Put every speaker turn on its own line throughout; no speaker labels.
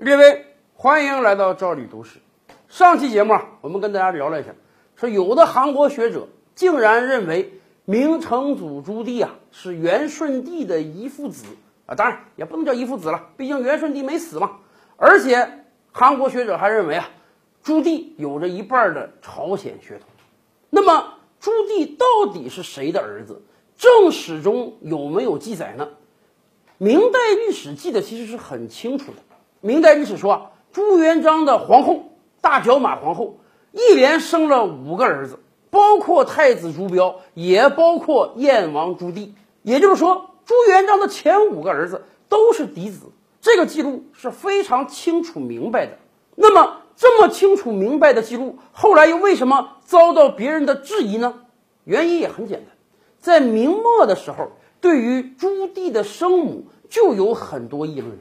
列位，欢迎来到赵理读史。上期节目啊，我们跟大家聊了一下，说有的韩国学者竟然认为明成祖朱棣啊是元顺帝的遗父子啊，当然也不能叫遗父子了，毕竟元顺帝没死嘛。而且韩国学者还认为啊，朱棣有着一半的朝鲜血统。那么朱棣到底是谁的儿子？正史中有没有记载呢？明代历史记得其实是很清楚的。明代历史说，朱元璋的皇后大脚马皇后一连生了五个儿子，包括太子朱标，也包括燕王朱棣。也就是说，朱元璋的前五个儿子都是嫡子，这个记录是非常清楚明白的。那么，这么清楚明白的记录，后来又为什么遭到别人的质疑呢？原因也很简单，在明末的时候，对于朱棣的生母就有很多议论。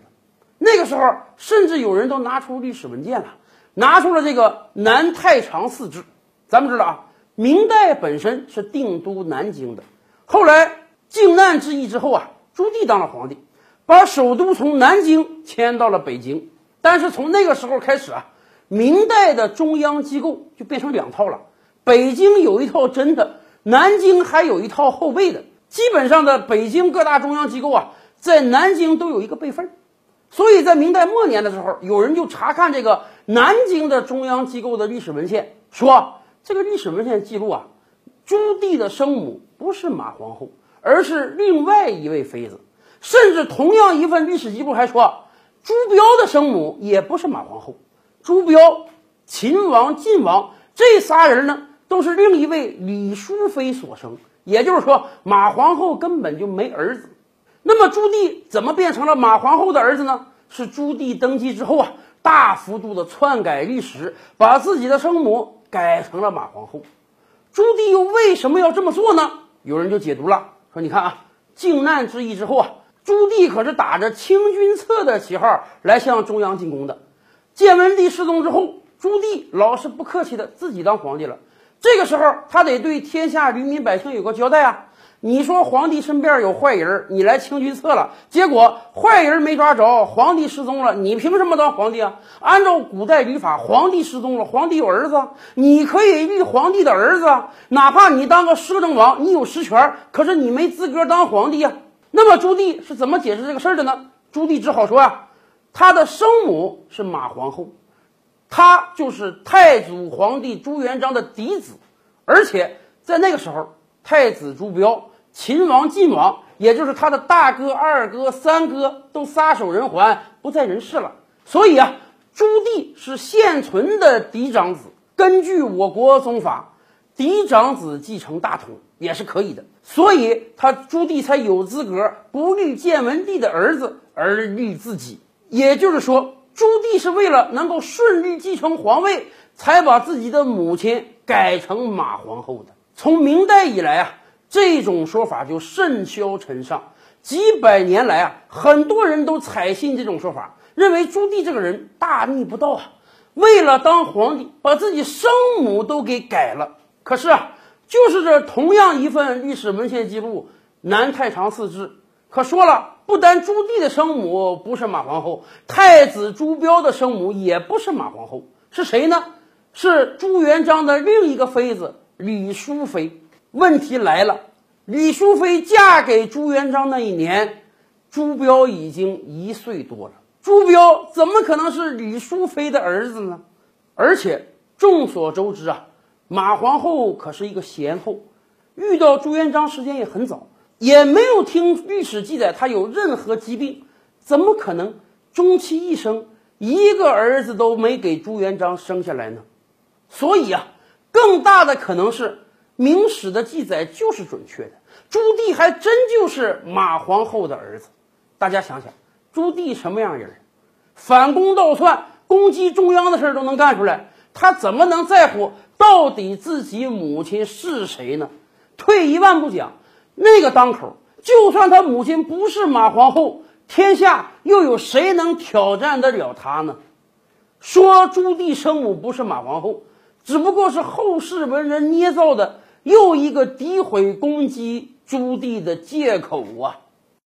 那个时候，甚至有人都拿出历史文件了，拿出了这个《南太常寺志》。咱们知道啊，明代本身是定都南京的，后来靖难之役之后啊，朱棣当了皇帝，把首都从南京迁到了北京。但是从那个时候开始啊，明代的中央机构就变成两套了，北京有一套真的，南京还有一套后备的。基本上的北京各大中央机构啊，在南京都有一个备份。所以在明代末年的时候，有人就查看这个南京的中央机构的历史文献，说这个历史文献记录啊，朱棣的生母不是马皇后，而是另外一位妃子。甚至同样一份历史记录还说，朱标的生母也不是马皇后，朱标、秦王、晋王这仨人呢，都是另一位李淑妃所生。也就是说，马皇后根本就没儿子。那么朱棣怎么变成了马皇后的儿子呢？是朱棣登基之后啊，大幅度的篡改历史，把自己的生母改成了马皇后。朱棣又为什么要这么做呢？有人就解读了，说你看啊，靖难之役之后啊，朱棣可是打着清君侧的旗号来向中央进攻的。建文帝失踪之后，朱棣老是不客气的自己当皇帝了。这个时候，他得对天下黎民百姓有个交代啊。你说皇帝身边有坏人，你来清君侧了，结果坏人没抓着，皇帝失踪了，你凭什么当皇帝啊？按照古代礼法，皇帝失踪了，皇帝有儿子，你可以立皇帝的儿子，哪怕你当个摄政王，你有实权，可是你没资格当皇帝呀。那么朱棣是怎么解释这个事儿的呢？朱棣只好说啊，他的生母是马皇后，他就是太祖皇帝朱元璋的嫡子，而且在那个时候。太子朱标、秦王、晋王，也就是他的大哥、二哥、三哥，都撒手人寰，不在人世了。所以啊，朱棣是现存的嫡长子。根据我国宗法，嫡长子继承大统也是可以的。所以他朱棣才有资格不立建文帝的儿子，而立自己。也就是说，朱棣是为了能够顺利继承皇位，才把自己的母亲改成马皇后的。从明代以来啊，这种说法就甚嚣尘上。几百年来啊，很多人都采信这种说法，认为朱棣这个人大逆不道啊，为了当皇帝，把自己生母都给改了。可是啊，就是这同样一份历史文献记录《南太常寺志》，可说了，不单朱棣的生母不是马皇后，太子朱标的生母也不是马皇后，是谁呢？是朱元璋的另一个妃子。李淑妃，问题来了。李淑妃嫁给朱元璋那一年，朱标已经一岁多了。朱标怎么可能是李淑妃的儿子呢？而且众所周知啊，马皇后可是一个贤后，遇到朱元璋时间也很早，也没有听历史记载她有任何疾病，怎么可能终其一生一个儿子都没给朱元璋生下来呢？所以啊。更大的可能是，明史的记载就是准确的，朱棣还真就是马皇后的儿子。大家想想，朱棣什么样人？反攻倒算、攻击中央的事儿都能干出来，他怎么能在乎到底自己母亲是谁呢？退一万步讲，那个当口，就算他母亲不是马皇后，天下又有谁能挑战得了他呢？说朱棣生母不是马皇后。只不过是后世文人捏造的又一个诋毁攻击朱棣的借口啊！